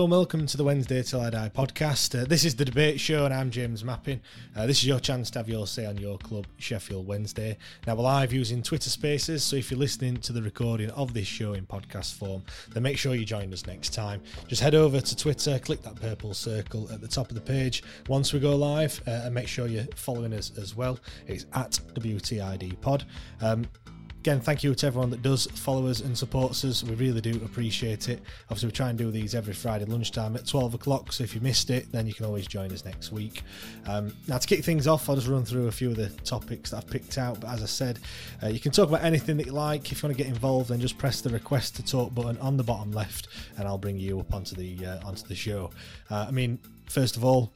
Hello and welcome to the Wednesday Till I Die podcast. Uh, this is the debate show and I'm James Mappin. Uh, this is your chance to have your say on your club, Sheffield Wednesday. Now we're live using Twitter Spaces, so if you're listening to the recording of this show in podcast form, then make sure you join us next time. Just head over to Twitter, click that purple circle at the top of the page once we go live, uh, and make sure you're following us as well. It's at WTID Pod. Um, Again, thank you to everyone that does follow us and supports us. We really do appreciate it. Obviously, we try and do these every Friday lunchtime at 12 o'clock. So if you missed it, then you can always join us next week. Um, now, to kick things off, I'll just run through a few of the topics that I've picked out. But as I said, uh, you can talk about anything that you like. If you want to get involved, then just press the request to talk button on the bottom left, and I'll bring you up onto the uh, onto the show. Uh, I mean, first of all,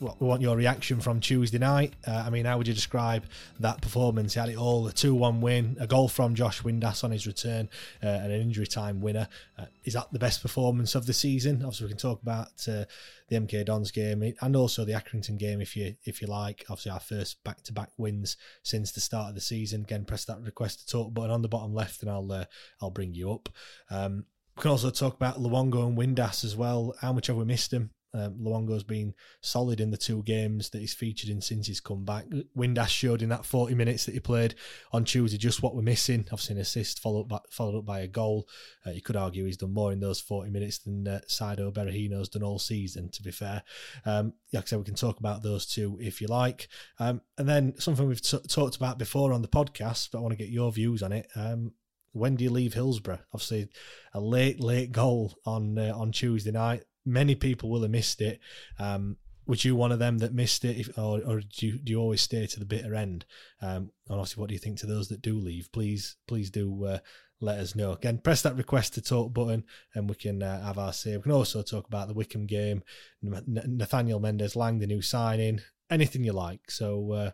we want your reaction from Tuesday night. Uh, I mean, how would you describe that performance? He had it all a 2 1 win, a goal from Josh Windass on his return, uh, and an injury time winner. Uh, is that the best performance of the season? Obviously, we can talk about uh, the MK Dons game and also the Accrington game if you if you like. Obviously, our first back to back wins since the start of the season. Again, press that request to talk button on the bottom left, and I'll uh, I'll bring you up. Um, we can also talk about Luongo and Windass as well. How much have we missed him? Um, Luongo's been solid in the two games that he's featured in since he's come back. Windass showed in that 40 minutes that he played on Tuesday just what we're missing. Obviously, an assist followed by, followed up by a goal. Uh, you could argue he's done more in those 40 minutes than uh, Saido Berahino's done all season, to be fair. Um, like I said, we can talk about those two if you like. Um, and then something we've t- talked about before on the podcast, but I want to get your views on it. Um, when do you leave Hillsborough? Obviously, a late, late goal on uh, on Tuesday night many people will have missed it. Um, was you one of them that missed it, if, or, or do you do you always stay to the bitter end? Um, and obviously, what do you think to those that do leave? Please, please do uh, let us know. Again, press that request to talk button, and we can uh, have our say. We can also talk about the Wycombe game, Nathaniel Mendez-Laing, the new signing, anything you like. So, uh,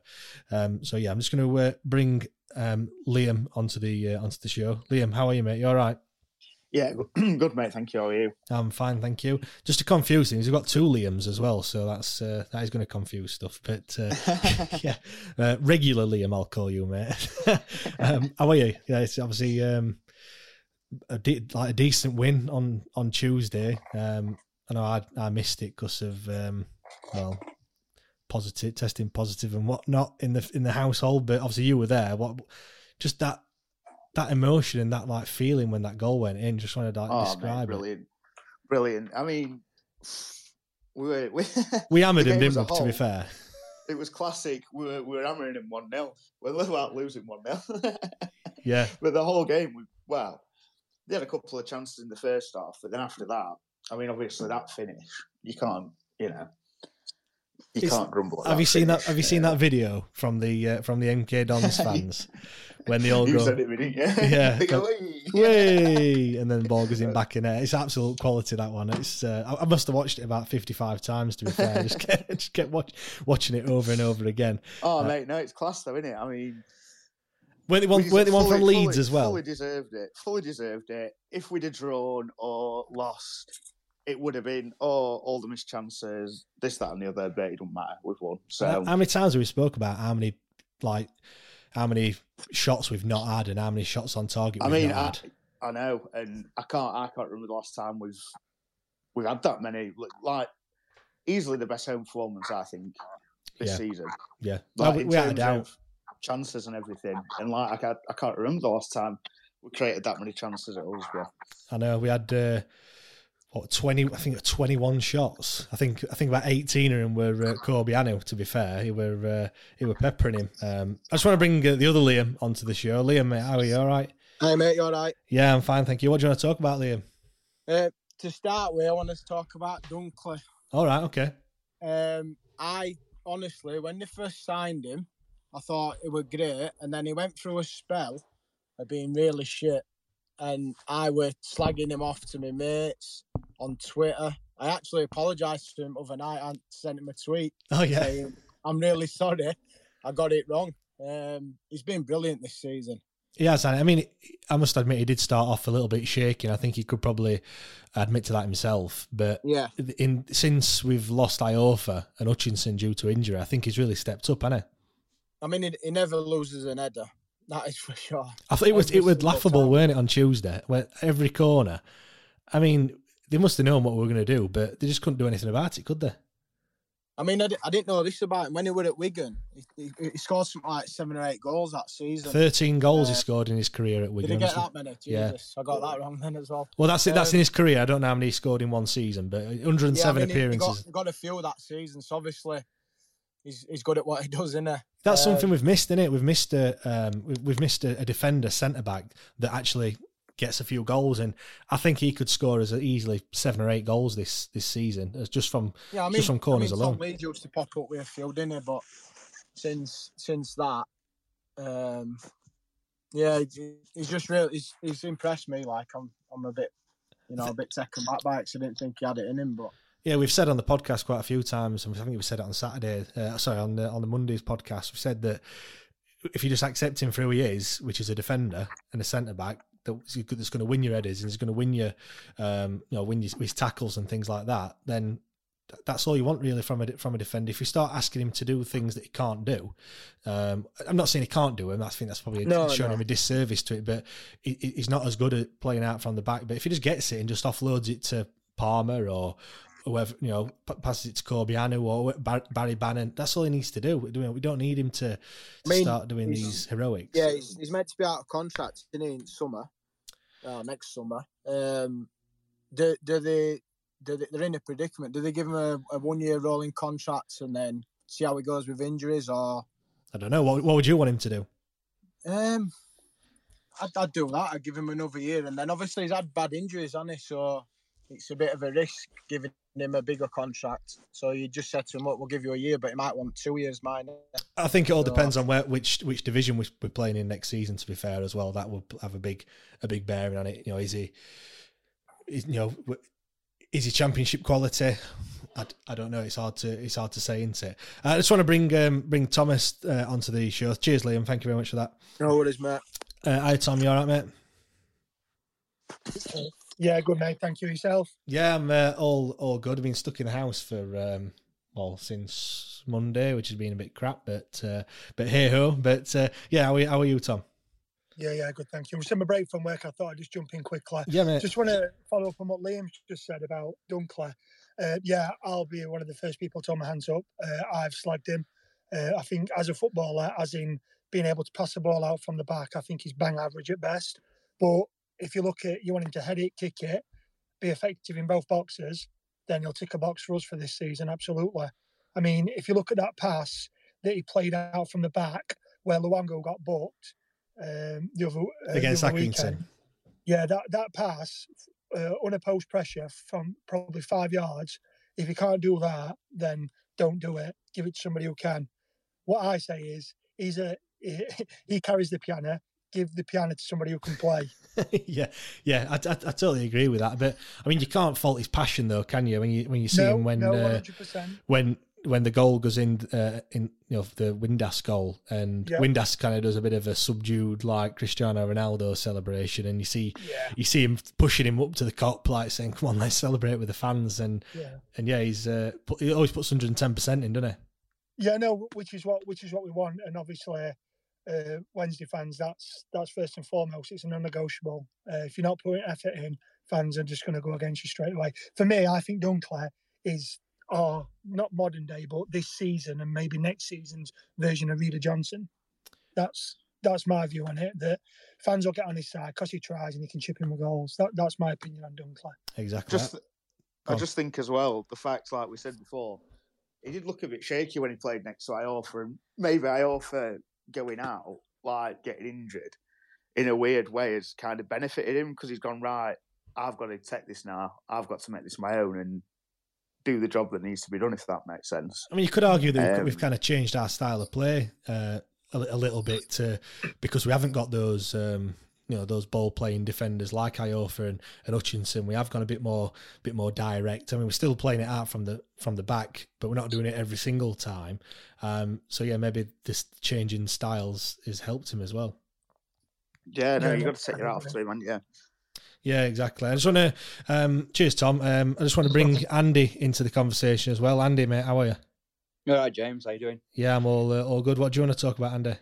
um, so yeah, I'm just going to uh, bring um, Liam onto the uh, onto the show. Liam, how are you, mate? You all right? Yeah, good mate. Thank you. How are you? I'm fine, thank you. Just to confuse things, we've got two Liams as well, so that's uh, that is going to confuse stuff. But uh, yeah, uh, regular Liam, I'll call you, mate. um, how are you? Yeah, it's obviously um, a de- like a decent win on on Tuesday. Um, I know I, I missed it because of um, well positive testing positive and whatnot in the in the household, but obviously you were there. What just that that emotion and that like feeling when that goal went in. Just wanted to like, oh, describe mate, brilliant, it. brilliant. I mean, we were, we, we hammered him, didn't we? To be fair, it was classic. We were, we were hammering him one 0 We're about losing one 0 Yeah, but the whole game, we, wow, they had a couple of chances in the first half, but then after that, I mean, obviously that finish, you can't, you know. You it's, can't grumble. have you finish. seen that? Have you seen that video from the uh, from the MK Dons fans when they all you go, said it, really, yeah, go, way, and then the ball goes in back in there. It's absolute quality that one. It's uh, I must have watched it about fifty five times to be fair. just kept, just kept watch, watching it over and over again. Oh uh, mate, no, it's class though, isn't it? I mean, Weren't they one, we weren't they one from Leeds fully- as well? Fully deserved it. Fully deserved it. If we'd have drawn or lost, it would have been oh all the missed chances, this, that, and the other. But it don't matter. We've won. So How many times have we spoke about how many like how many shots we've not had and how many shots on target I we've mean, not I, had? I know, and I can't. I can't remember the last time we've we've had that many. Like- Like easily the best home performance I think this Yeah. season. Yeah, Like, No, we, we had a doubt. of chances and everything, and like I can't, I can't remember the last time we created that many chances at Hillsborough. I know we had uh, what twenty. I think twenty-one shots. I think I think about eighteen of them were uh, Corbeanu. To be fair, he were uh, he were peppering him. Um, I just want to bring uh, the other Liam onto the show. Liam, mate, how are you? All right? Hey mate, you alright? Yeah, I'm fine, thank you. What do you want to talk about, Liam? Uh, to start with, I want to talk about Dunkley. All right, okay. Um, I honestly, when they first signed him, I thought it was great, and then he went through a spell of being really shit, and I were slagging him off to my mates on Twitter. I actually apologised to him other night and sent him a tweet Oh yeah, saying, "I'm really sorry, I got it wrong." Um, he's been brilliant this season. He has. I mean, I must admit, he did start off a little bit shaking. I think he could probably admit to that himself. But Yeah, in since we've lost Iorfa and Hutchinson due to injury, I think he's really stepped up, hasn't he? I mean, he, he never loses an header. That is for sure. I thought it was Every it was laughable, time. weren't it, on Tuesday? Where every corner, I mean, they must have known what we were going to do, but they just couldn't do anything about it, could they? I mean, I, di- I didn't know this about him when he were at Wigan. He, he, he scored something like seven or eight goals that season. Thirteen goals he Uh, scored in his career at Wigan. Did he get that many? Yeah. Jesus, I got that wrong then as well. Well, that's it. That's Um, in his career. I don't know how many he scored in one season, but 107 Yeah, I mean, he- appearances. He got, he got a few that season, so obviously he's he's good at what he does, isn't he? That's Um, something we've missed, in it? We've missed a um, we've, we've missed a, a defender centre back that actually gets a few goals, and I think he could score as easily seven or eight goals this this season, as just from Yeah, I mean, just from corners I mean, alone. Lees used to pop up with a few, didn't he? But since since that, um, yeah, he's just really he's, he's impressed me. Like I'm I'm a bit, you know, a bit taken back by it. I didn't think he had it in him, but. Yeah, we've said on the podcast quite a few times, and I think we said it on Saturday. Uh, sorry, on the on the Mondays podcast, we said that if you just accept him for who he is, which is a defender and a centre back, that's going to win your headers and he's going to win your, um, you know, win your, his tackles and things like that, then that's all you want really from a from a defender. If you start asking him to do things that he can't do, um, I'm not saying he can't do them. I think that's probably No, showing no. him a disservice to it. But he- he's not as good at playing out from the back. But if he just gets it and just offloads it to Palmer or whoever, you know, p- passes it to Corbeanu or Bar- Barry Bannan, that's all he needs to do. We don't, need him to, to I mean, start doing these heroics. Yeah, he's, he's meant to be out of contract isn't he, in summer, uh, next summer. Um, do, do they? Do they, they're in a predicament. Do they give him a, a one-year rolling contract and then see how it goes with injuries, or I don't know. What, what would you want him to do? um, I'd, I'd do that. I'd give him another year, and then obviously he's had bad injuries on it, so it's a bit of a risk giving him a bigger contract. So you just said to him up. We'll give you a year, but he might want two years. Mine. I think it all So- depends on where which which division we- we're playing in next season. To be fair, as well, that will have a big a big bearing on it. You know, is he, is, you know, is he championship quality? I don't know. It's hard to it's hard to say, isn't it? Uh, I just want to bring um, bring Thomas uh, onto the show. Cheers, Liam. Thank you very much for that. No worries, mate. Uh, hi, Tom. You all right, mate? Yeah, good mate. Thank you yourself. Yeah, I'm uh, all all good. I've been stuck in the house for um, well since Monday, which has been a bit crap, but uh, but hey ho. But uh, yeah, how are, you, how are you, Tom? Yeah, yeah, good. Thank you. I'm on my break from work. I thought I'd just jump in quickly. Yeah, mate. Just want to follow up on what Liam just said about Dunkley. Uh, yeah, I'll be one of the first people to hold my hands up. Uh, I've slagged him. Uh, I think as a footballer, as in being able to pass the ball out from the back, I think he's bang average at best. But if you look at you want him to head it, kick it, be effective in both boxes, then he'll tick a box for us for this season. Absolutely. I mean, if you look at that pass that he played out from the back, where Luongo got booked um, the other uh, the Against other weekend, yeah, that that pass uh, unopposed pressure from probably five yards. If you can't do that, then don't do it. Give it to somebody who can. What I say is, he's a he carries the piano. Give the piano to somebody who can play. yeah, yeah, I, I, I totally agree with that. But I mean, you can't fault his passion, though, can you? When you when you see no, him when no, uh, 100%. when when the goal goes in, uh, in you know the Windass goal, and Yeah. Windass kind of does a bit of a subdued like Cristiano Ronaldo celebration, and you see Yeah. you see him pushing him up to the Kop, like saying, "Come on, let's celebrate with the fans." And Yeah. and yeah, he's uh, put, he always puts 110 percent in, doesn't he? Yeah, no, which is what which is what we want, and obviously, uh, Wednesday fans, that's that's first and foremost. It's a non-negotiable. Uh, if you're not putting effort in, fans are just going to go against you straight away. For me, I think Dunkley is our not modern day, but this season and maybe next season's version of Reda Johnson. That's that's my view on it. That fans will get on his side because he tries and he can chip in with goals. That that's my opinion on Dunkley. Exactly. Just, Go I just think as well the fact, like we said before, he did look a bit shaky when he played next to Iorfa, and maybe Iorfa going out, like getting injured, in a weird way has kind of benefited him because he's gone right. I've got to take this now. I've got to make this my own and do the job that needs to be done. If that makes sense. I mean, you could argue that we've- we've Um, kind of changed our style of play uh, a, a little bit to, because we haven't got those, um, you know, those ball playing defenders like Iorfa and, and Hutchinson. We have gone a bit more, bit more direct. I mean, we're still playing it out from the from the back, but we're not doing it every single time. Um, so yeah, maybe this change in styles has helped him as well. Yeah, no, Yeah, you no, got to take I your hat agree. off to him, man. Yeah. Yeah, exactly. I just want to, um, cheers, Tom. Um, I just want to bring Andy into the conversation as well. Andy, mate, how are you? All right, James, how you doing? Yeah, I'm all uh, all good. What do you want to talk about, Andy?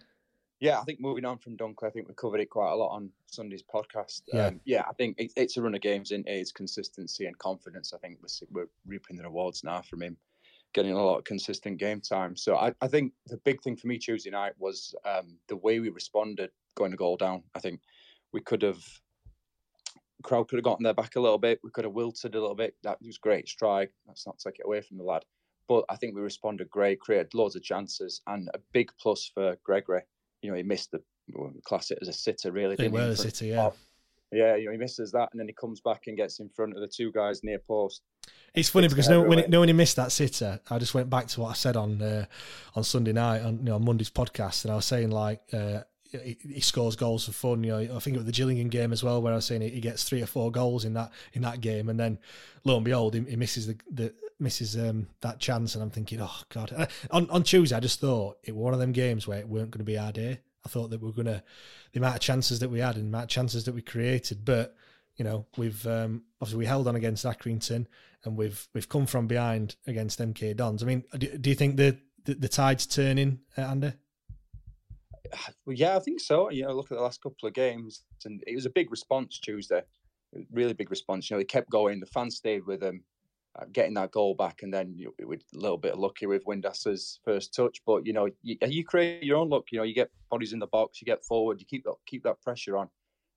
Yeah, I think moving on from Dunkley, I think we covered it quite a lot on Sunday's podcast. Yeah. um, yeah. I think it, it's a run of games in it's consistency and confidence. I think we're, we're reaping the rewards now from him, getting a lot of consistent game time. So I, I think the big thing for me Tuesday night was um, the way we responded going to goal down. I think we could have crowd could have gotten their back a little bit. We could have wilted a little bit. That was great strike. Let's not take it away from the lad. But I think we responded great, created loads of chances, and a big plus for Gregory. You know, he missed the well, class it as a sitter, really. They he, were front- City, yeah. yeah, you know, he misses that, and then he comes back and gets in front of the two guys near post. It's funny It's because no, when, it, no, when he missed that sitter, I just went back to what I said on uh, on Sunday night on you know on Monday's podcast, and I was saying like uh, he, he scores goals for fun. You know, I think it was the Gillingham game as well, where I was saying he, he gets three or four goals in that in that game, and then lo and behold, he, he misses the, the misses um, that chance, and I'm thinking, oh god. Uh, On on Tuesday, I just thought it was one of them games where it weren't going to be our day. I thought that we are going to the amount of chances that we had and the amount of chances that we created, but you know, we've um, obviously we held on against Accrington, and we've we've come from behind against MK Dons. I mean, do, do you think the, the the tide's turning, uh, Andy? Well, yeah, I think so. You know, look at the last couple of games, and it was a big response Tuesday. Really big response. You know, they kept going. The fans stayed with them, getting that goal back, and then you know, a little bit lucky with Windass's first touch. But you know, you, you create your own luck. You know, you get bodies in the box, you get forward, you keep that keep that pressure on,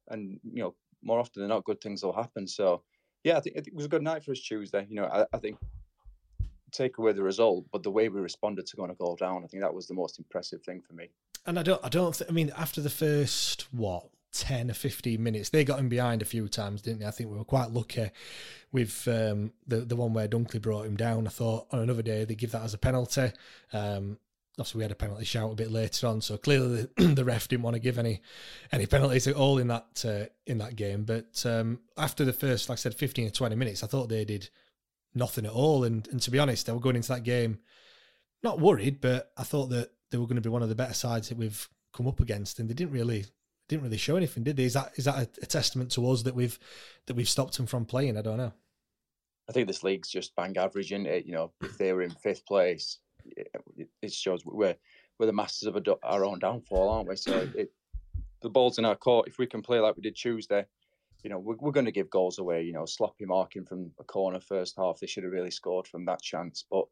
and you know, more often than not, good things will happen. So, yeah, I think, I think it was a good night for us Tuesday. You know, I, I think take away the result, but the way we responded to going to goal down, I think that was the most impressive thing for me. And I don't, I don't. Th- I mean, after the first what ten or fifteen minutes, they got him behind a few times, didn't they? I think we were quite lucky with um, the the one where Dunkley brought him down. I thought on another day they give that as a penalty. Um, we had a penalty shout a bit later on, so clearly the, the ref didn't want to give any any penalties at all in that uh, in that game. But um, after the first, like I said, fifteen or twenty minutes, I thought they did nothing at all. And and to be honest, they were going into that game not worried, but I thought that they were going to be one of the better sides that we've come up against, and they didn't really didn't really show anything, did they? Is that is that a, a testament to us that we've that we've stopped them from playing? I don't know. I think this league's just bang average, it? You know, if they were in fifth place, it, shows we're we're the masters of our own downfall, aren't we? So it, the ball's in our court. If we can play like we did Tuesday, you know, we're, we're going to give goals away. You know, sloppy marking from a corner first half. They should have really scored from that chance, but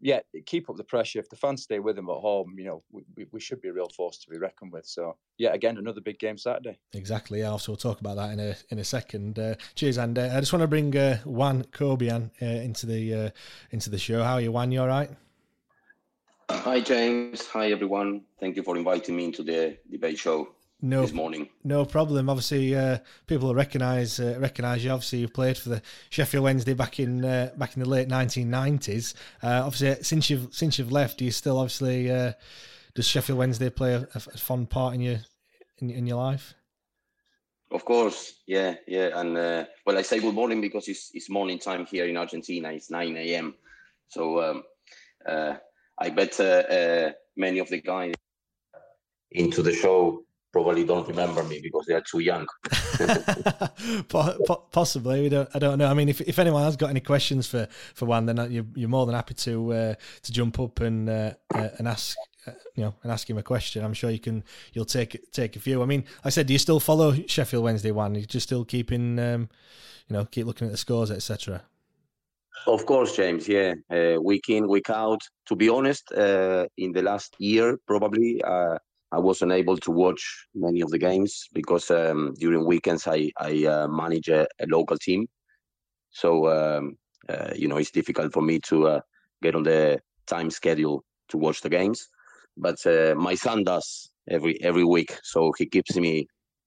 yeah, keep up the pressure. If the fans stay with them at home, you know, we, we, we should be a real force to be reckoned with. So yeah, again, another big game Saturday. Exactly. Yeah, also we'll talk about that in a in a second. Uh, cheers, and uh, I just want to bring uh, Juan Cobian uh, into the uh, into the show. How are you, Juan? You all right? Hi, James. Hi, everyone. Thank you for inviting me into the debate show No, this morning. no problem. Obviously, uh, people will recognise uh, recognise you. Obviously, you've played for the Sheffield Wednesday back in uh, back in the late nineteen nineties. Uh, obviously, since you've since you've left, do you still obviously uh, does Sheffield Wednesday play a, a fond part in your in, in your life? Of course, yeah, yeah. And uh, well, I say good morning because it's, it's morning time here in Argentina. It's 9 a.m. So, um, Uh, I bet uh, uh, many of the guys into the show probably don't remember me because they are too young. Possibly, we don't. I don't know. I mean, if, if anyone has got any questions for, for Juan, then you're, you're more than happy to uh, to jump up and uh, uh, and ask uh, you know and ask him a question. I'm sure you can. You'll take take a few. I mean, I said, do you still follow Sheffield Wednesday Juan, You just still keeping um, you know keep looking at the scores, etc. Of course, James. Yeah, uh, week in, week out. To be honest, uh, in the last year, probably uh, I wasn't able to watch many of the games because um, during weekends I I uh, manage a, a, local team, so um, uh, you know it's difficult for me to uh, get on the time schedule to watch the games. But my son does every every week, so he keeps me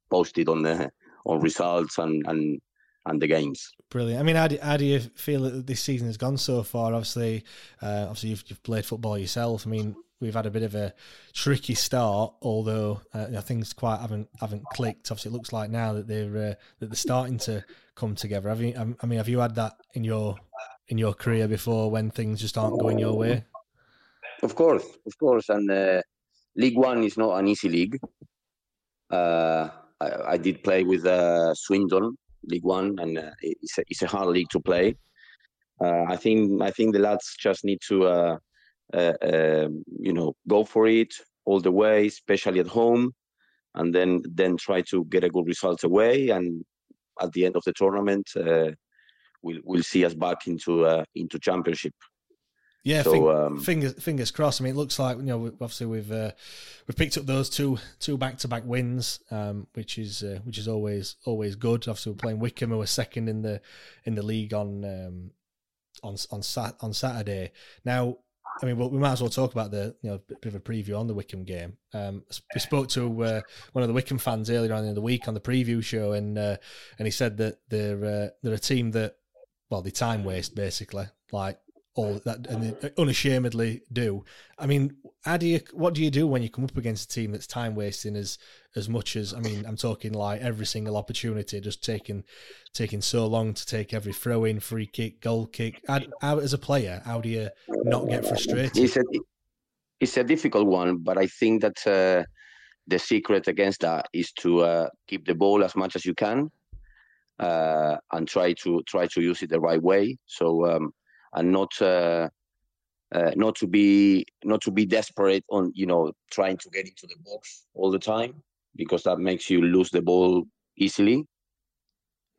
posted on the on results and and and the games. Brilliant. I mean, how do, how do you feel that this season has gone so far? Obviously, uh, obviously you've, you've played football yourself. I mean, we've had a bit of a tricky start, although uh, things quite haven't haven't clicked. Obviously, it looks like now that they're uh, that they're starting to come together. Have you? Um, I mean, have you had that in your in your career before when things just aren't going your way? Of course, of course, and uh, League One is not an easy league. Uh, I, I, did play with uh, Swindon League One, and uh, it's a, it's a hard league to play. I think I think the lads just need to uh, um, you know go for it all the way, especially at home, and then then try to get a good result away. And at the end of the tournament, uh, we'll we'll see us back into uh, into championship. Yeah, so, fing- um, fingers fingers crossed. I mean, it looks like you know obviously we've uh, we've picked up those two two back to back wins, um, which is uh, which is always always good. Obviously, we're playing Wycombe, who were second in the in the league on um, on on sat on Saturday. Now, I mean, well, we might as well talk about the you know bit of a preview on the Wycombe game. Um, we spoke to uh, one of the Wycombe fans earlier on in the week on the preview show, and uh, and he said that they're uh, they're a team that well they time waste basically. Like all that and unashamedly do. I mean, how do you what do you do when you come up against a team that's time wasting as as much as I mean, I'm talking like every single opportunity, just taking taking so long to take every throw in, free kick, goal kick. How, as a player, how do you not get frustrated? It's a it's a difficult one, but I think that uh, the secret against that is to uh, keep the ball as much as you can. Uh, and try to try to use it the right way. So um, and not uh, uh, not to be not to be desperate on you know trying to get into the box all the time because that makes you lose the ball easily.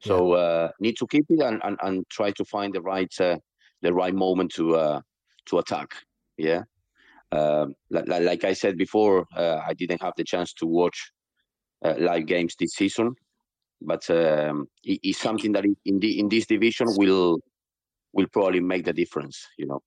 So uh, need to keep it and, and, and try to find the right uh, the right moment to uh, to attack. Yeah, um, like, like, I said before, uh, I didn't have the chance to watch uh, live games this season, but um, it, it's something that in the in this division will will probably make the difference. You know.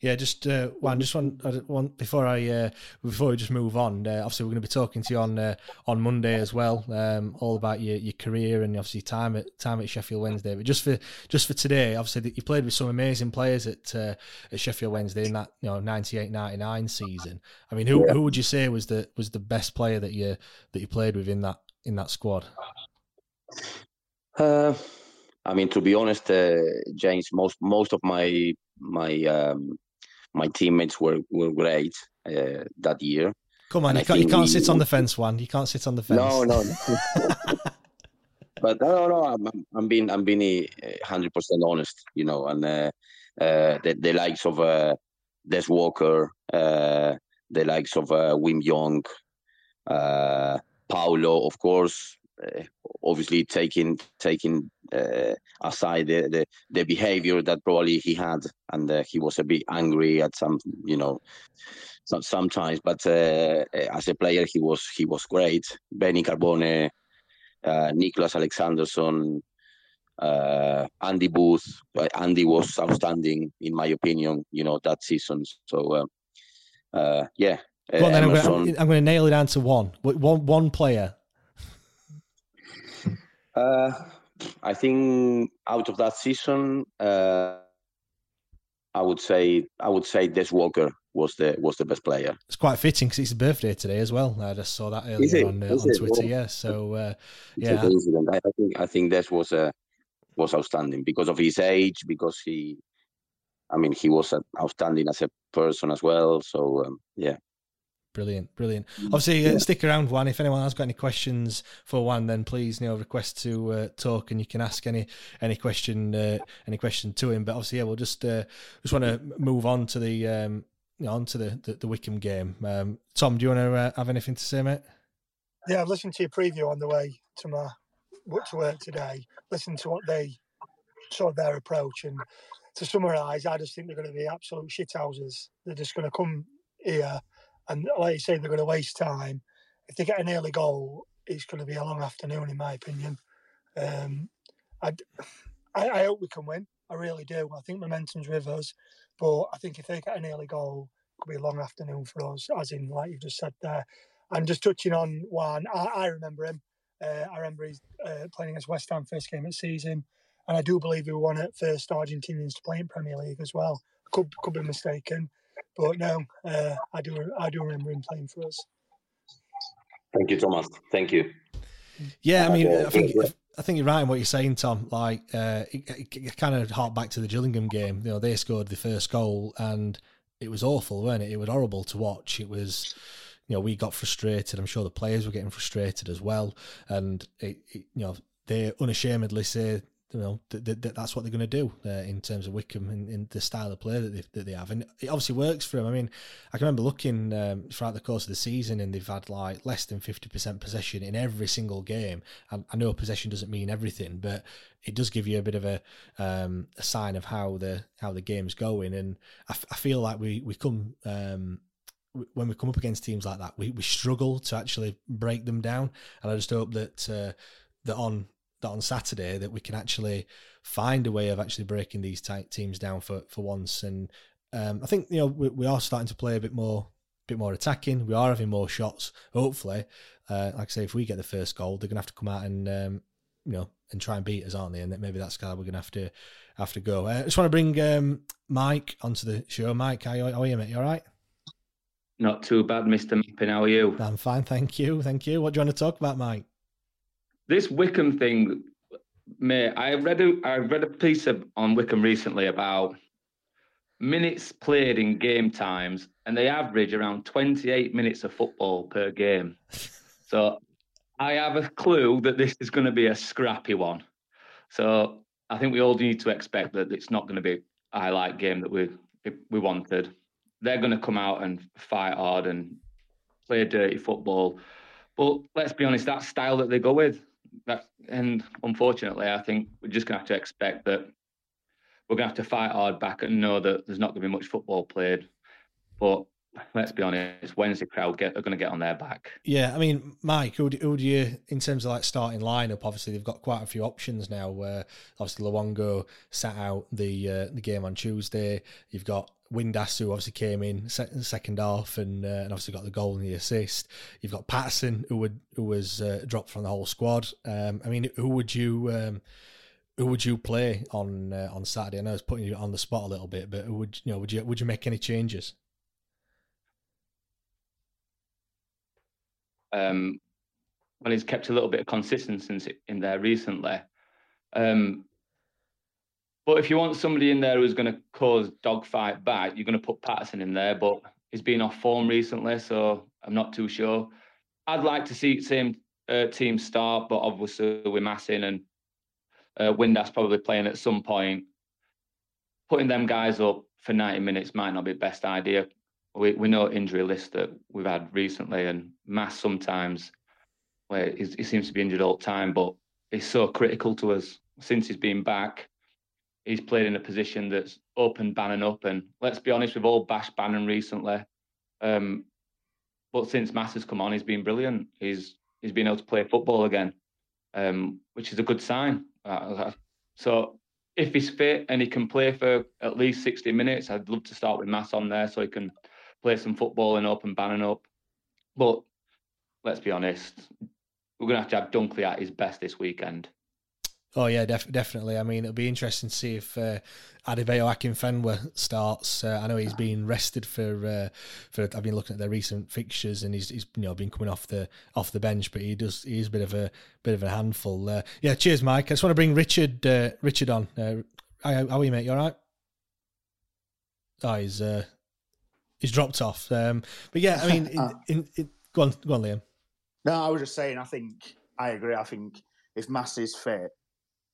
Yeah, just uh, one, just one, one before I uh, before we just move on. Uh, obviously, we're going to be talking to you on uh, on Monday as well, um, all about your, your career and obviously time at time at Sheffield Wednesday. But just for just for today, obviously, you played with some amazing players at uh, at Sheffield Wednesday in that you know 98-99 season. I mean, who yeah. who would you say was the was the best player that you that you played with in that in that squad? Uh, I mean, to be honest, uh, James, most most of my my um, my teammates were were great uh, that year. Come on, you can't, you can't we, sit on the fence, Juan. You can't sit on the fence. No, no. no. but no, no, I'm, I'm being I'm being hundred percent honest, you know, and uh, uh, the the likes of uh, Des Walker, uh, the likes of uh, Wim uh, Paulo, of course, uh, obviously taking taking uh, aside the, the, the behavior that probably he had, and uh, he was a bit angry at some, you know, some, sometimes. But as a player, he was he was great. Benny Carbone, Niclas Alexandersson, uh, Andy Booth. Andy was outstanding, in my opinion, you know, that season. So, uh, uh, yeah. Well, then I'm going, to, I'm going to nail it down to one. One, one player uh, I think out of that season, uh, I would say I would say Des Walker was the was the best player. It's quite fitting because it's his birthday today as well. I just saw that earlier on, uh, on Twitter. Well, yeah, so uh, yeah, I, I, think I think Des was uh, was outstanding because of his age, because he I mean, he was outstanding as a person as well. So um, yeah. Brilliant, brilliant. Obviously, uh, stick around, Juan. If anyone has got any questions for Juan, then please, you know, request to uh, talk, and you can ask any any question, uh, any question to him. But obviously, yeah, we'll just uh, just want to move on to the um, you know, on to the, the, the Wycombe game. Um, Tom, do you want to uh, have anything to say, mate? Yeah, I've listened to your preview on the way to my to work today. Listen to what they sort of their approach, and to summarise, I just think they're going to be absolute shithouses. They're just going to come here and like you say, they're going to waste time. If they get an early goal, it's going to be a long afternoon, in my opinion. Um, I, I hope we can win. I really do. I think momentum's with us, but I think if they get an early goal, it could be a long afternoon for us. As in, like you just said there, and just touching on Juan, I, I remember him. Uh, I remember he's uh, playing against West Ham first game of the season, and I do believe he of the first Argentinians to play in Premier League as well. Could could be mistaken. But no, uh, I do I do remember him playing for us. Thank you, Thomas. Thank you. Yeah, I mean, I think I think you're right in what you're saying, Tom. Like, uh, it, it, it kind of hark back to the Gillingham game. You know, they scored the first goal, and it was awful, wasn't it? It was horrible to watch. It was, you know, we got frustrated. I'm sure the players were getting frustrated as well, and it, it you know, they unashamedly say you know th- th- that's what they're going to do uh, in terms of Wycombe and in the style of play that they, that they have, and it obviously works for them. I mean, I can remember looking um, throughout the course of the season, and they've had like less than fifty percent possession in every single game. And I know possession doesn't mean everything, but it does give you a bit of a, um, a sign of how the how the game's going. And I, f- I feel like we we come. Um, when we come up against teams like that, we, we struggle to actually break them down, and I just hope that uh, that on that on Saturday that we can actually find a way of actually breaking these tight teams down for for once. And um, I think you know we, we, are starting to play a bit more bit more attacking. We are having more shots. Hopefully, uh, like I say, if we get the first goal, they're going to have to come out and um, you know and try and beat us, aren't they? And maybe that's how we're going to have to have to go. Uh, I just want to bring um, Mike onto the show. Mike, how, how are you, mate? You all right? Not too bad, Mister Mappin. How are you? I'm fine, thank you, thank you. What do you want to talk about, Mike? This Wycombe thing, mate. I read a I read a piece of, on Wycombe recently about minutes played in game times, and they average around 28 minutes of football per game. So I have a clue that this is going to be a scrappy one. So I think we all need to expect that it's not going to be a highlight game that we we wanted. They're going to come out and fight hard and play dirty football. But let's be honest, that style that they go with, that, and unfortunately, I think we're just going to have to expect that we're going to have to fight hard back and know that there's not going to be much football played. But let's be honest, Wednesday crowd get, are going to get on their back. Yeah, I mean, Mike, who do, who do you, in terms of like starting lineup? Obviously, they've got quite a few options now. Where obviously Luongo sat out the uh, the game on Tuesday. You've got Windass, who obviously came in second half and, uh, and obviously got the goal and the assist. You've got Paterson, who would who was uh, dropped from the whole squad. Um, I mean, who would you um, who would you play on uh, on Saturday? I know it's putting you on the spot a little bit, but would you know would you would you make any changes? Um, well, he's kept a little bit of consistency in there recently. Um, but if you want somebody in there who's going to cause dogfight back, you're going to put Paterson in there. But he's been off form recently, so I'm not too sure. I'd like to see same uh, team start, but obviously we're Massin and uh, Windass probably playing at some point. Putting them guys up for 90 minutes might not be the best idea. We we know injury list that we've had recently, and Mass sometimes where he, he seems to be injured all the time, but he's so critical to us since he's been back he's played in a position that's opened Bannan up. And let's be honest, we've all bashed Bannan recently. Um, but since Mass has come on, he's been brilliant. He's he's been able to play football again, um, which is a good sign. So if he's fit and he can play for at least 60 minutes, I'd love to start with Mass on there so he can play some football and open Bannan up. But let's be honest, we're going to have to have Dunkley at his best this weekend. Oh yeah, def- definitely. I mean, it'll be interesting to see if uh, Adebayo Akinfenwa starts. Uh, I know he's been rested for uh, for. I've been looking at their recent fixtures, and he's, he's you know been coming off the off the bench, but he does he's a bit of a bit of a handful. Uh, yeah, cheers, Mike. I just want to bring Richard uh, Richard on. Uh, how, are you, mate? You all right? Oh, he's uh, he's dropped off. Um, but yeah, I mean, in, in, in, go on, go on, Liam. No, I was just saying. I think I agree. I think if Massey's fit,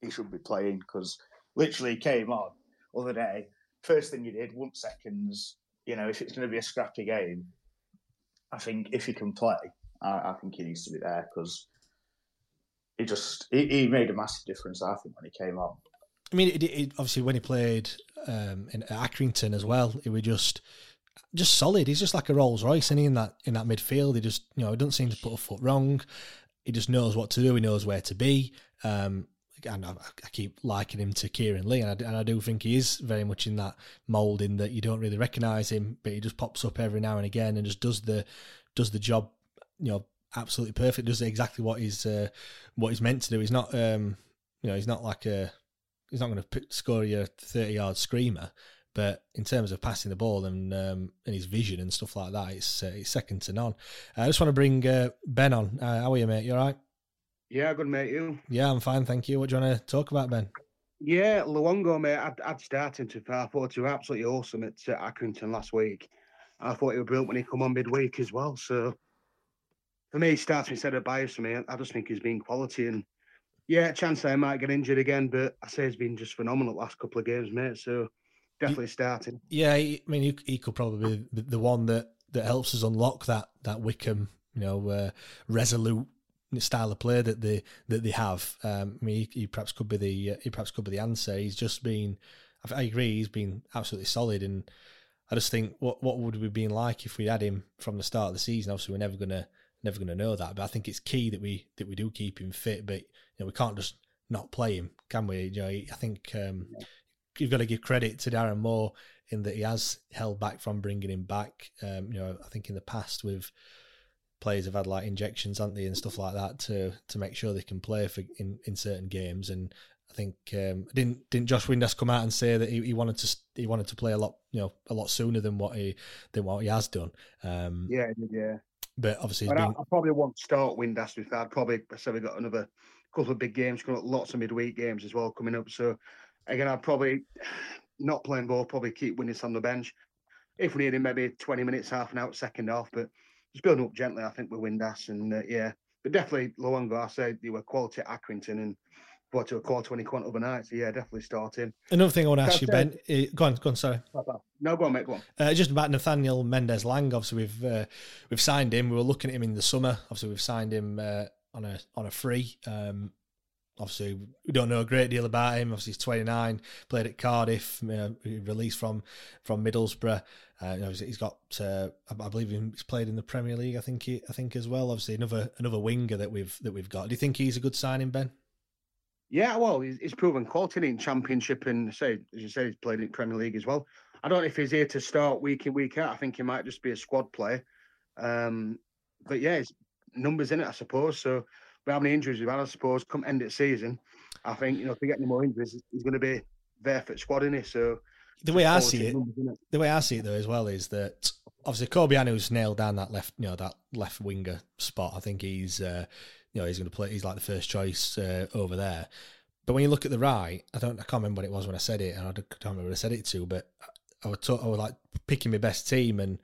he should be playing because literally came on other day. First thing he did, one seconds. You know, if it's going to be a scrappy game, I think if he can play, I, I think he needs to be there because he just he, he, made a massive difference. I think when he came on. I mean, it, it, obviously when he played um, in Accrington as well, it was just just solid. He's just like a Rolls Royce, and in that in that midfield, he just you know he doesn't seem to put a foot wrong. He just knows what to do. He knows where to be. Um, and I, I, keep liking him to Kieran Lee, and I, and I do think he is very much in that mould in that you don't really recognise him, but he just pops up every now and again and just does the does the job, you know, absolutely perfect. Does exactly what he's uh, what he's meant to do. He's not, um, you know, he's not like a he's not going to score you a thirty yard screamer, but in terms of passing the ball and um, and his vision and stuff like that, it's uh, it's second to none. I just want to bring uh, Ben on. Uh, how are you, mate? You all right? Yeah, good mate. You? Yeah, I'm fine, thank you. What do you want to talk about, Ben? Yeah, Luongo, mate. I'd, I'd started to. I thought you was absolutely awesome at uh, Accrington last week. I thought he was brilliant when he come on midweek as well. So for me, he starts instead of Byers for me. I just think he's been quality and yeah, chance I might get injured again, but I say he's been just phenomenal last couple of games, mate. So definitely starting. Yeah, I mean, he, he could probably be the one that that helps us unlock that that Wycombe, you know, uh, resolute style of play that they that they have. Um, I mean, he, he, perhaps could be the uh, he perhaps could be the answer. He's just been. I, agree. He's been absolutely solid, and I just think what what would we been like if we had him from the start of the season? Obviously, we're never gonna never gonna know that, but I think it's key that we that we do keep him fit. But you know, we can't just not play him, can we? You know, I think um, you've got to give credit to Darren Moore in that he has held back from bringing him back. Um, you know, I think in the past with players have had like injections, haven't they, and stuff like that to to make sure they can play for in, in certain games. And I think um, didn't didn't Josh Windass come out and say that he, he wanted to he wanted to play a lot you know a lot sooner than what he than what he has done. Um, yeah, yeah. But obviously, but been... I, I, probably won't start Windass with that. I'd probably say we got another couple of big games coming up, lots of midweek games as well coming up. So again, I'd probably not playing ball, probably keep Windass on the bench. If we need him, maybe 20 minutes, half an hour, second half. But just building up gently, I think, with Windass. And uh, yeah, but definitely Luongo, I said they were quality at Accrington and brought to a quarter when he quant overnight. So yeah, definitely starting. Another thing I want to ask you, Ben. Uh, go on, go on. Sorry. No, go on, mate. Go on. Uh, just about Nathaniel Mendez-Laing. Obviously, we've uh, we've signed him. We were looking at him in the summer. Obviously, we've signed him uh, on a on a free. Um, obviously, we don't know a great deal about him. Obviously, he's 29, played at Cardiff, uh, released from from Middlesbrough. Uh, you know, he's got, uh, I believe he's played in the Premier League. I think he, I think as well. Obviously, another another winger that we've that we've got. Do you think he's a good signing, Ben? Yeah, well, he's, he's proven quality in Championship and say as you said, he's played in Premier League as well. I don't know if he's here to start week in week out. I think he might just be a squad player. Um, but yeah, his numbers in it, I suppose. So we have any injuries we've had, I suppose, come end of season, I think you know if we get any more injuries, he's going to be there for the squad, in it. So the way I see it, the way I see it though as well is that obviously Corbeanu's nailed down that left, you know, that left winger spot. I think he's, uh, you know, he's going to play. He's like the first choice uh, over there. But when you look at the right, I don't, I can't remember what it was when I said it, and I don't remember what I said it to, but I was, I was like picking my best team, and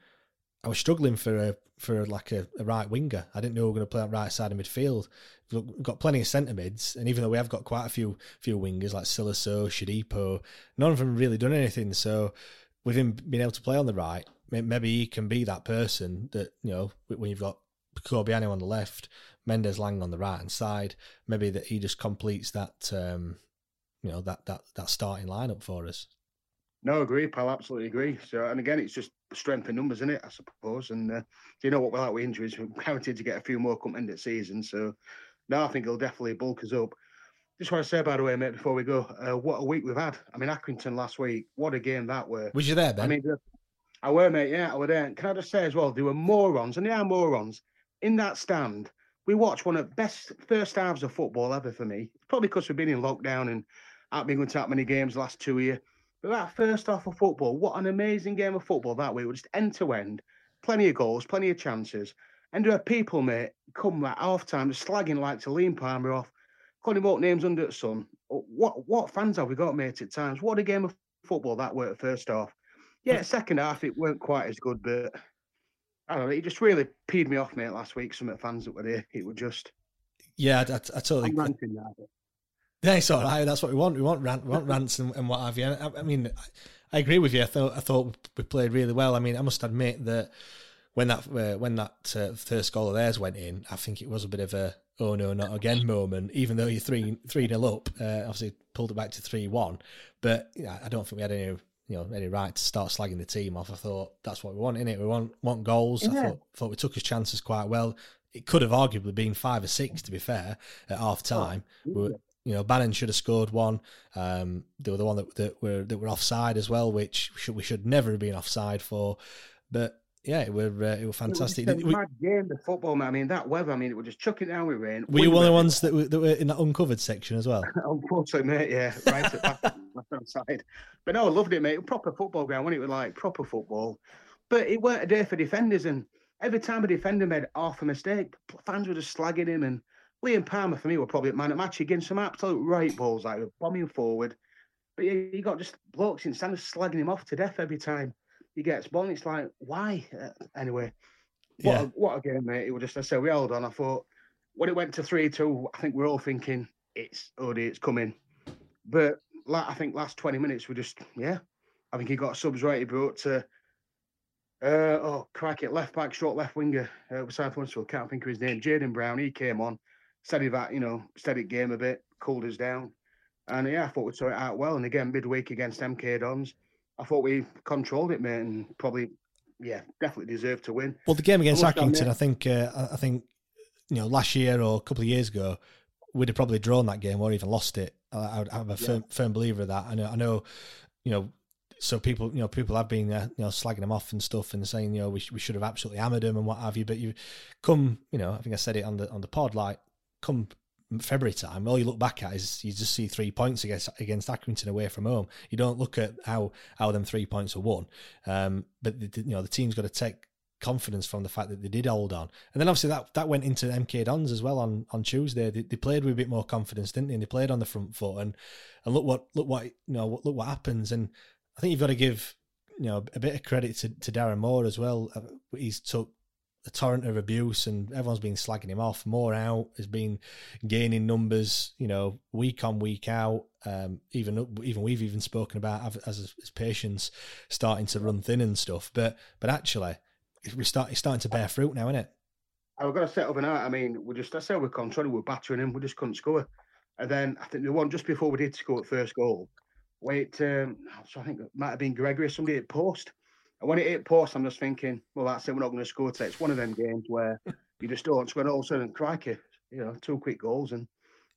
I was struggling for a for like a, a right winger. I didn't know we were going to play on right side of midfield. We've got plenty of centre mids, and even though we have got quite a few few wingers like Siliso, Shodipo, none of them really done anything. So with him being able to play on the right, maybe he can be that person that you know when you've got Corbeanu on the left, Mendez-Laing on the right hand side, maybe that he just completes that um, you know that that that starting lineup for us. No, agree, pal. Absolutely agree. So, and again, it's just strength in numbers, isn't it? I suppose. And uh, you know what? Without with injuries, we're guaranteed to get a few more come end of season. So, no, I think he'll definitely bulk us up. Just want to say, by the way, mate, before we go, uh, what a week we've had. I mean, Accrington last week, what a game that was. were. Was you there, Ben? I mean, I were, mate. Yeah, I were there. can I just say as well, there were morons, and they are morons in that stand. We watched one of the best first halves of football ever for me. Probably because we've been in lockdown and haven't been going to that many games the last two years. But that first half of football, what an amazing game of football that way. It was just end to end, plenty of goals, plenty of chances. And there are people, mate, come at half time, just slagging like to Liam Palmer off, calling him up names under the sun. Oh, what what fans have we got, mate, at times? What a game of football that were at first half. Yeah, second half it weren't quite as good, but I don't know. It just really peed me off, mate. Last week, some of the fans that were there, it was just. Yeah, I, I, I totally. I'm ranting now. Yeah, it's all right. That's what we want. We want rant, we want rants and, and what have you. I, I mean, I agree with you. I thought I thought we played really well. I mean, I must admit that when that uh, when that uh, first goal of theirs went in, I think it was a bit of a oh no, not again moment. Even though you're three three nil up, uh, obviously pulled it back to three one. But yeah, I don't think we had any you know any right to start slagging the team off. I thought that's what we want in it. We want want goals. I thought thought we took his chances quite well. It could have arguably been five or six, to be fair, at half time. we were, you know, Bannan should have scored one. Um, they were the one that, that were that were offside as well, which we should, we should never have been offside for. But yeah, it were uh, it was fantastic. It was we- mad game, the football, man. I mean, that weather, I mean, it was just chucking down with rain. were you one of the ones that were, that were in that uncovered section as well? Unfortunately, mate, yeah, right at the back, left hand side. But no, I loved it, mate. Proper football ground, when it was like proper football. But it weren't a day for defenders, and every time a defender made half a mistake, fans were just slagging him. And Liam Palmer, for me, were probably at man at match again. Some absolute right balls, like bombing forward. But yeah, you got just blokes in stands slagging him off to death every time he gets ball. It's like, why? Uh, anyway, what, Yeah. a, what a game, mate. It was just, I said, we held on. I thought, when it went to 3 2, I think we're all thinking, it's Odie, it's coming. But like, I think last 20 minutes, we just, yeah. I think he got subs right. He brought to, uh, oh, crack it, left back, short left winger, uh, beside Huntsville, can't think of his name, Jaden Brown. He came on, steadied that, you know, steadied game a bit, cooled us down. And yeah, I thought we saw it out well. And again, midweek against MK Dons, I thought we controlled it, mate, and probably, yeah, definitely deserved to win. Well, the game against Accrington, I think, uh, I- think, you know, last year or a couple of years ago, we'd have probably drawn that game or even lost it. I, I'm a firm, firm believer of that. I know, I know, you know, so people, you know, people have been, uh, you know, slagging them off and stuff and saying, you know, we, sh- we should have absolutely hammered them and what have you. But you come, you know, I think I said it on the on the pod, like come February time, all you look back at is you just see three points against against Accrington away from home. You don't look at how how them three points are won. Um, but the, you know the team's got to take confidence from the fact that they did hold on, and then obviously that that went into MK Dons as well on on Tuesday. They, they played with a bit more confidence, didn't they? And they played on the front foot, and and look what look what you know look what happens. And I think you've got to give you know a bit of credit to, to Darren Moore as well. Uh, He's took a torrent of abuse and everyone's been slagging him off. More out has been gaining numbers, you know, week on week out. Um, even even we've even spoken about as his patience starting to run thin and stuff. But but actually, we start it's starting to bear fruit now, isn't it? I've got to set up an art. I mean, we just, I said we're controlling, we're battering him, we just couldn't score. And then I think the one just before we did score at first goal, wait, um, so I think it might have been Gregory, or somebody hit post. And when it hit post, I'm just thinking, well, that's it, we're not going to score today. It's one of them games where you just don't score, and all of a sudden, crikey, you know, two quick goals. And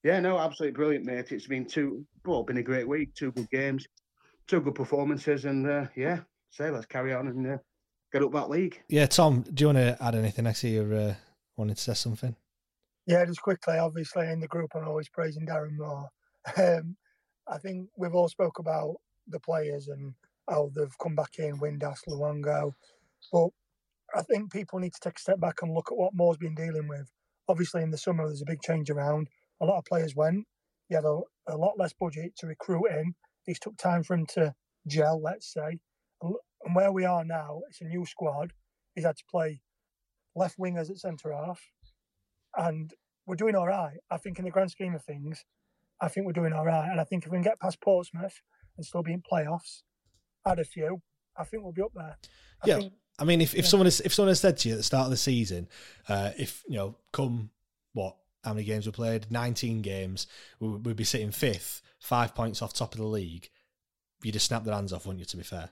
yeah, no, absolutely brilliant, mate. It's been two, well, been a great week, two good games, two good performances. And uh, yeah, say, let's carry on and uh, get up that league. Yeah, Tom, do you want to add anything? I see you're uh, wanting to say something. Yeah, just quickly, obviously in the group, I'm always praising Darren Moore. Um, I think we've all spoke about the players and how they've come back in, Windass, Luongo. But I think people need to take a step back and look at what Moore's been dealing with. Obviously, in the summer, there's a big change around. A lot of players went. He had a, a lot less budget to recruit in. These took time for him to gel, let's say. And where we are now, it's a new squad. He's had to play left wingers at centre half, and we're doing all right. I think in the grand scheme of things, I think we're doing all right. And I think if we can get past Portsmouth and still be in playoffs, add a few, I think we'll be up there. I yeah, think, I mean, if, if yeah. someone has, if someone has said to you at the start of the season, uh, if you know, come what how many games we played, nineteen games, we, we'd be sitting fifth, five points off top of the league. You'd just snap their hands off, wouldn't you? To be fair,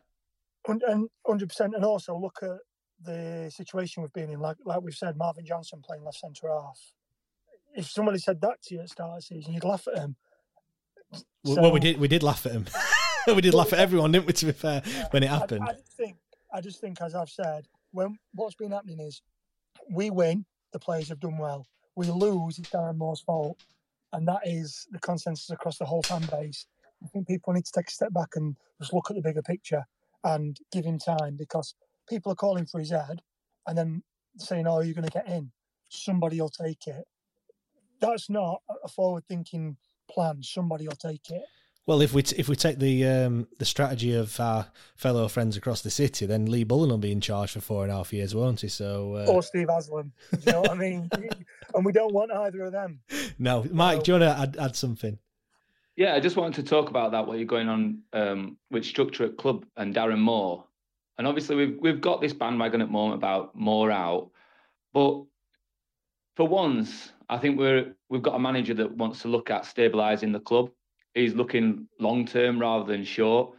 and- and hundred percent. And also look at the situation we've been in. Like like we've said, Marvin Johnson playing left centre half. If somebody said that to you at the start of the season, you'd laugh at him. well, well, we did we did laugh at him. we did laugh at everyone, didn't we? To be fair, when it happened. I, just think, I just think, as I've said, when what's been happening is we win, the players have done well. We lose, it's Darren Moore's fault, and that is the consensus across the whole fan base. I think people need to take a step back and just look at the bigger picture and give him time because people are calling for his head and then saying, "Oh, you're going to get in." Somebody will take it. That's not a forward-thinking plan. Somebody will take it. Well, if we t- if we take the um, the strategy of our fellow friends across the city, then Lee Bullen will be in charge for four and a half years, won't he? So, uh... or Steve Haslam. Do you know what I mean? and we don't want either of them. No, Mike, do you want to add, add something? Yeah, I just wanted to talk about that. What you're going on um, with structure at club and Darren Moore, and obviously we've we've got this bandwagon at the moment about Moore out, but for once, I think we're we've got a manager that wants to look at stabilising the club he's looking long term rather than short.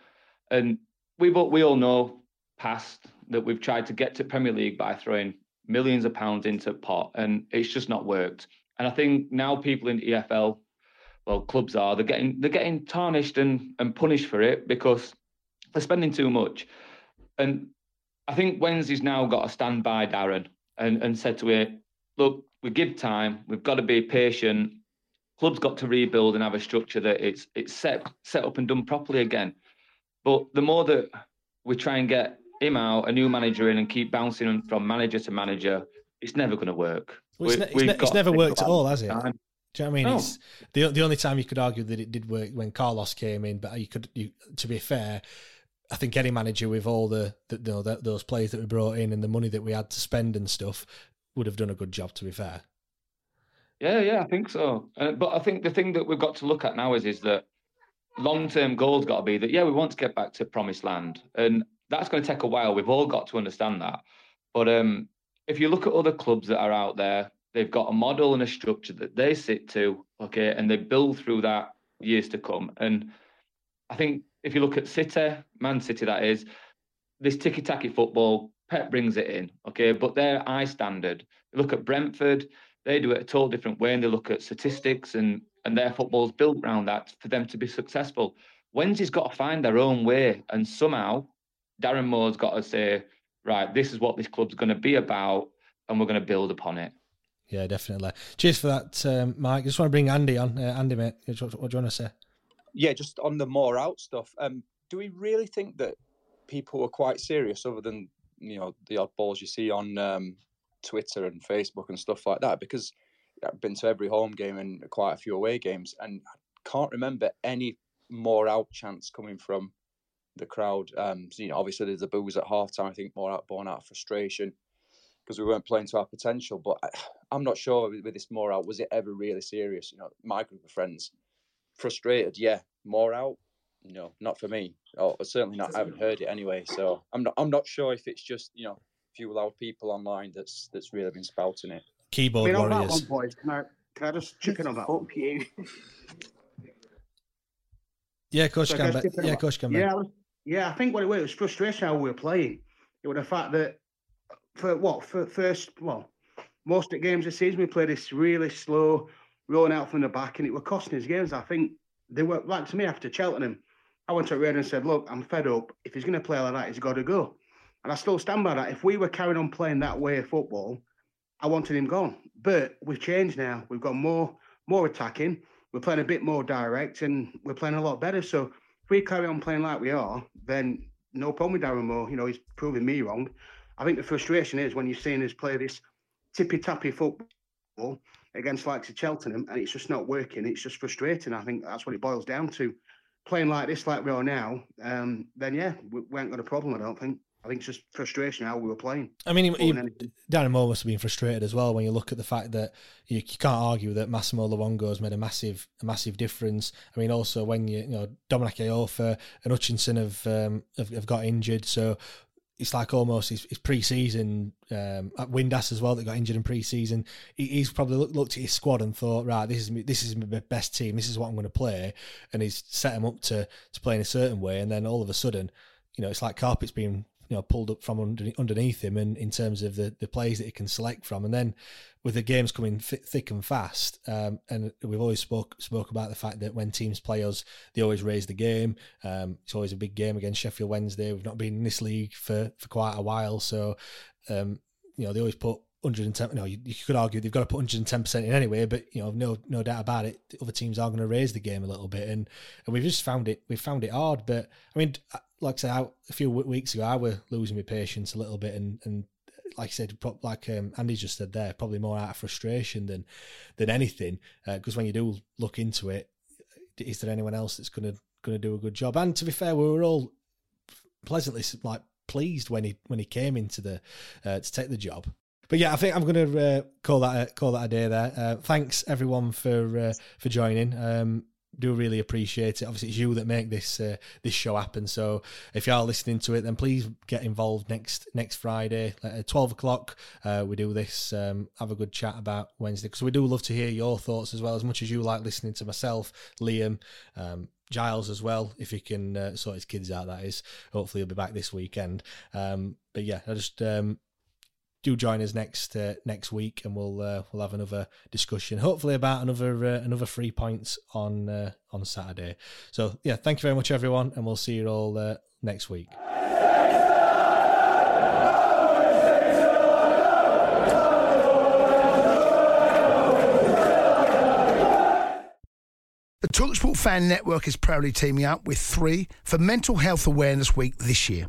And we but we all know past that we've tried to get to Premier League by throwing millions of pounds into pot, and it's just not worked. And I think now people in EFL, well, clubs are they're getting they're getting tarnished and and punished for it because they're spending too much. And I think Wednesday's now got to stand by Darren and and said to him, look, we give time, we've got to be patient, club's got to rebuild and have a structure that it's it's set set up and done properly again. But the more that we try and get him out, a new manager in, and keep bouncing from manager to manager, it's never going to work. Well, it's, ne- it's, ne- it's never worked at all, has it? Time. Do you know what I mean? No. It's the the only time you could argue that it did work when Carlos came in, but you could you to be fair, I think any manager with all the, the you know the, those players that we brought in and the money that we had to spend and stuff would have done a good job. To be fair. Yeah, yeah, I think so. Uh, but I think the thing that we've got to look at now is is that long term goal's got to be that yeah, we want to get back to promised land, and that's going to take a while. We've all got to understand that. But um, if you look at other clubs that are out there, they've got a model and a structure that they sit to, okay, and they build through that years to come. And I think if you look at City, Man City, that is, this ticky tacky football, Pep brings it in, okay, but their high standard. look at Brentford, they do it a total different way and they look at statistics and and their football's built around that for them to be successful. Wednesday's got to find their own way, and somehow Darren Moore's got to say, right, this is what this club's going to be about, and we're going to build upon it. Yeah, definitely. Cheers for that, um, Mike. I just want to bring Andy on. Uh, Andy, mate, what, what, do you want to say? Yeah, just on the more out stuff. Um, do we really think that people were quite serious, other than you know the odd balls you see on um, Twitter and Facebook and stuff like that because I've been to every home game and quite a few away games, and I can't remember any more out chance coming from the crowd. Um, so, you know, obviously there's the booze at halftime. I think more out born out of frustration because we weren't playing to our potential. But I, am not sure with, with, this more out was it ever really serious? You know, my group of friends frustrated. Yeah, more out. Know, not for me. Or certainly not. I haven't heard it anyway. So I'm not. I'm not sure if it's just you know few loud people online that's that's really been spouting it. Keyboard I mean, warriors. On that one, boys, can I can I just chip in on that? Fuck you. yeah, coach, so can, yeah, coach, can. Yeah, yeah. I think what it was, it was frustration how we were playing. It was the fact that for what for first well most of the games this season we played this really slow rolling out from the back and it were costing us games. I think they were like to me after Cheltenham. I went to Red and said, "Look, I'm fed up. If he's going to play like that, he's got to go." And I still stand by that. If we were carrying on playing that way of football, I wanted him gone. But we've changed now. We've got more more attacking. We're playing a bit more direct, and we're playing a lot better. So if we carry on playing like we are, then no problem with Darren Moore. You know, he's proving me wrong. I think the frustration is when you're seeing us play this tippy tappy football against likes of Cheltenham, and it's just not working. It's just frustrating. I think that's what it boils down to. Playing like this, like we are now, um, then yeah, we, we ain't got a problem. I don't think. I think it's just frustration how we were playing. I mean, he, he, Darren Moore must have been frustrated as well when you look at the fact that you, you can't argue that Massimo Luongo has made a massive, a massive difference. I mean, also when you, you know, Dominic Iorfa and Hutchinson have, um, have, have got injured, so it's like almost his, his pre-season um, at Windass as well that got injured in pre-season. He, he's probably looked, looked, at his squad and thought, right, this is this is my best team. This is what I'm going to play, and he's set him up to to play in a certain way. And then all of a sudden, you know, it's like carpet's being you know pulled up from underneath him and in terms of the the plays that he can select from. And then with the games coming th- thick and fast um, and we've always spoke spoke about the fact that when teams play us they always raise the game. Um, it's always a big game against Sheffield Wednesday. We've not been in this league for for quite a while. So um, you know they always put 110 no you, you, could argue they've got to put 110% in anyway but you know no no doubt about it other teams are going to raise the game a little bit. And and we've just found it we've found it hard. But i mean like I said a few weeks ago I were losing my patience a little bit and and like I said, like um, Andy just said there, probably more out of frustration than than anything. Because uh, when you do look into it, is there anyone else that's going to do a good job. And to be fair, we were all pleasantly like pleased when he when he came into the uh, to take the job. But yeah, I think I'm going to uh, call that a, call that a day there. Uh, thanks everyone for uh, for joining. Um, do really appreciate it. Obviously, it's you that make this uh, this show happen. So if you are listening to it, then please get involved next next Friday at twelve o'clock. Uh, we do this. Um, have a good chat about Wednesday because we do love to hear your thoughts as well. As much as you like listening to myself, Liam. Um, Giles as well, if he can uh, sort his kids out. That is, hopefully he'll be back this weekend. Um, but yeah, I just um, do join us next uh, next week, and we'll uh, we'll have another discussion, hopefully about another uh, another three points on uh, on Saturday. So yeah, thank you very much, everyone, and we'll see you all uh, next week. The Talksport Fan Network is proudly teaming up with three for Mental Health Awareness Week this year.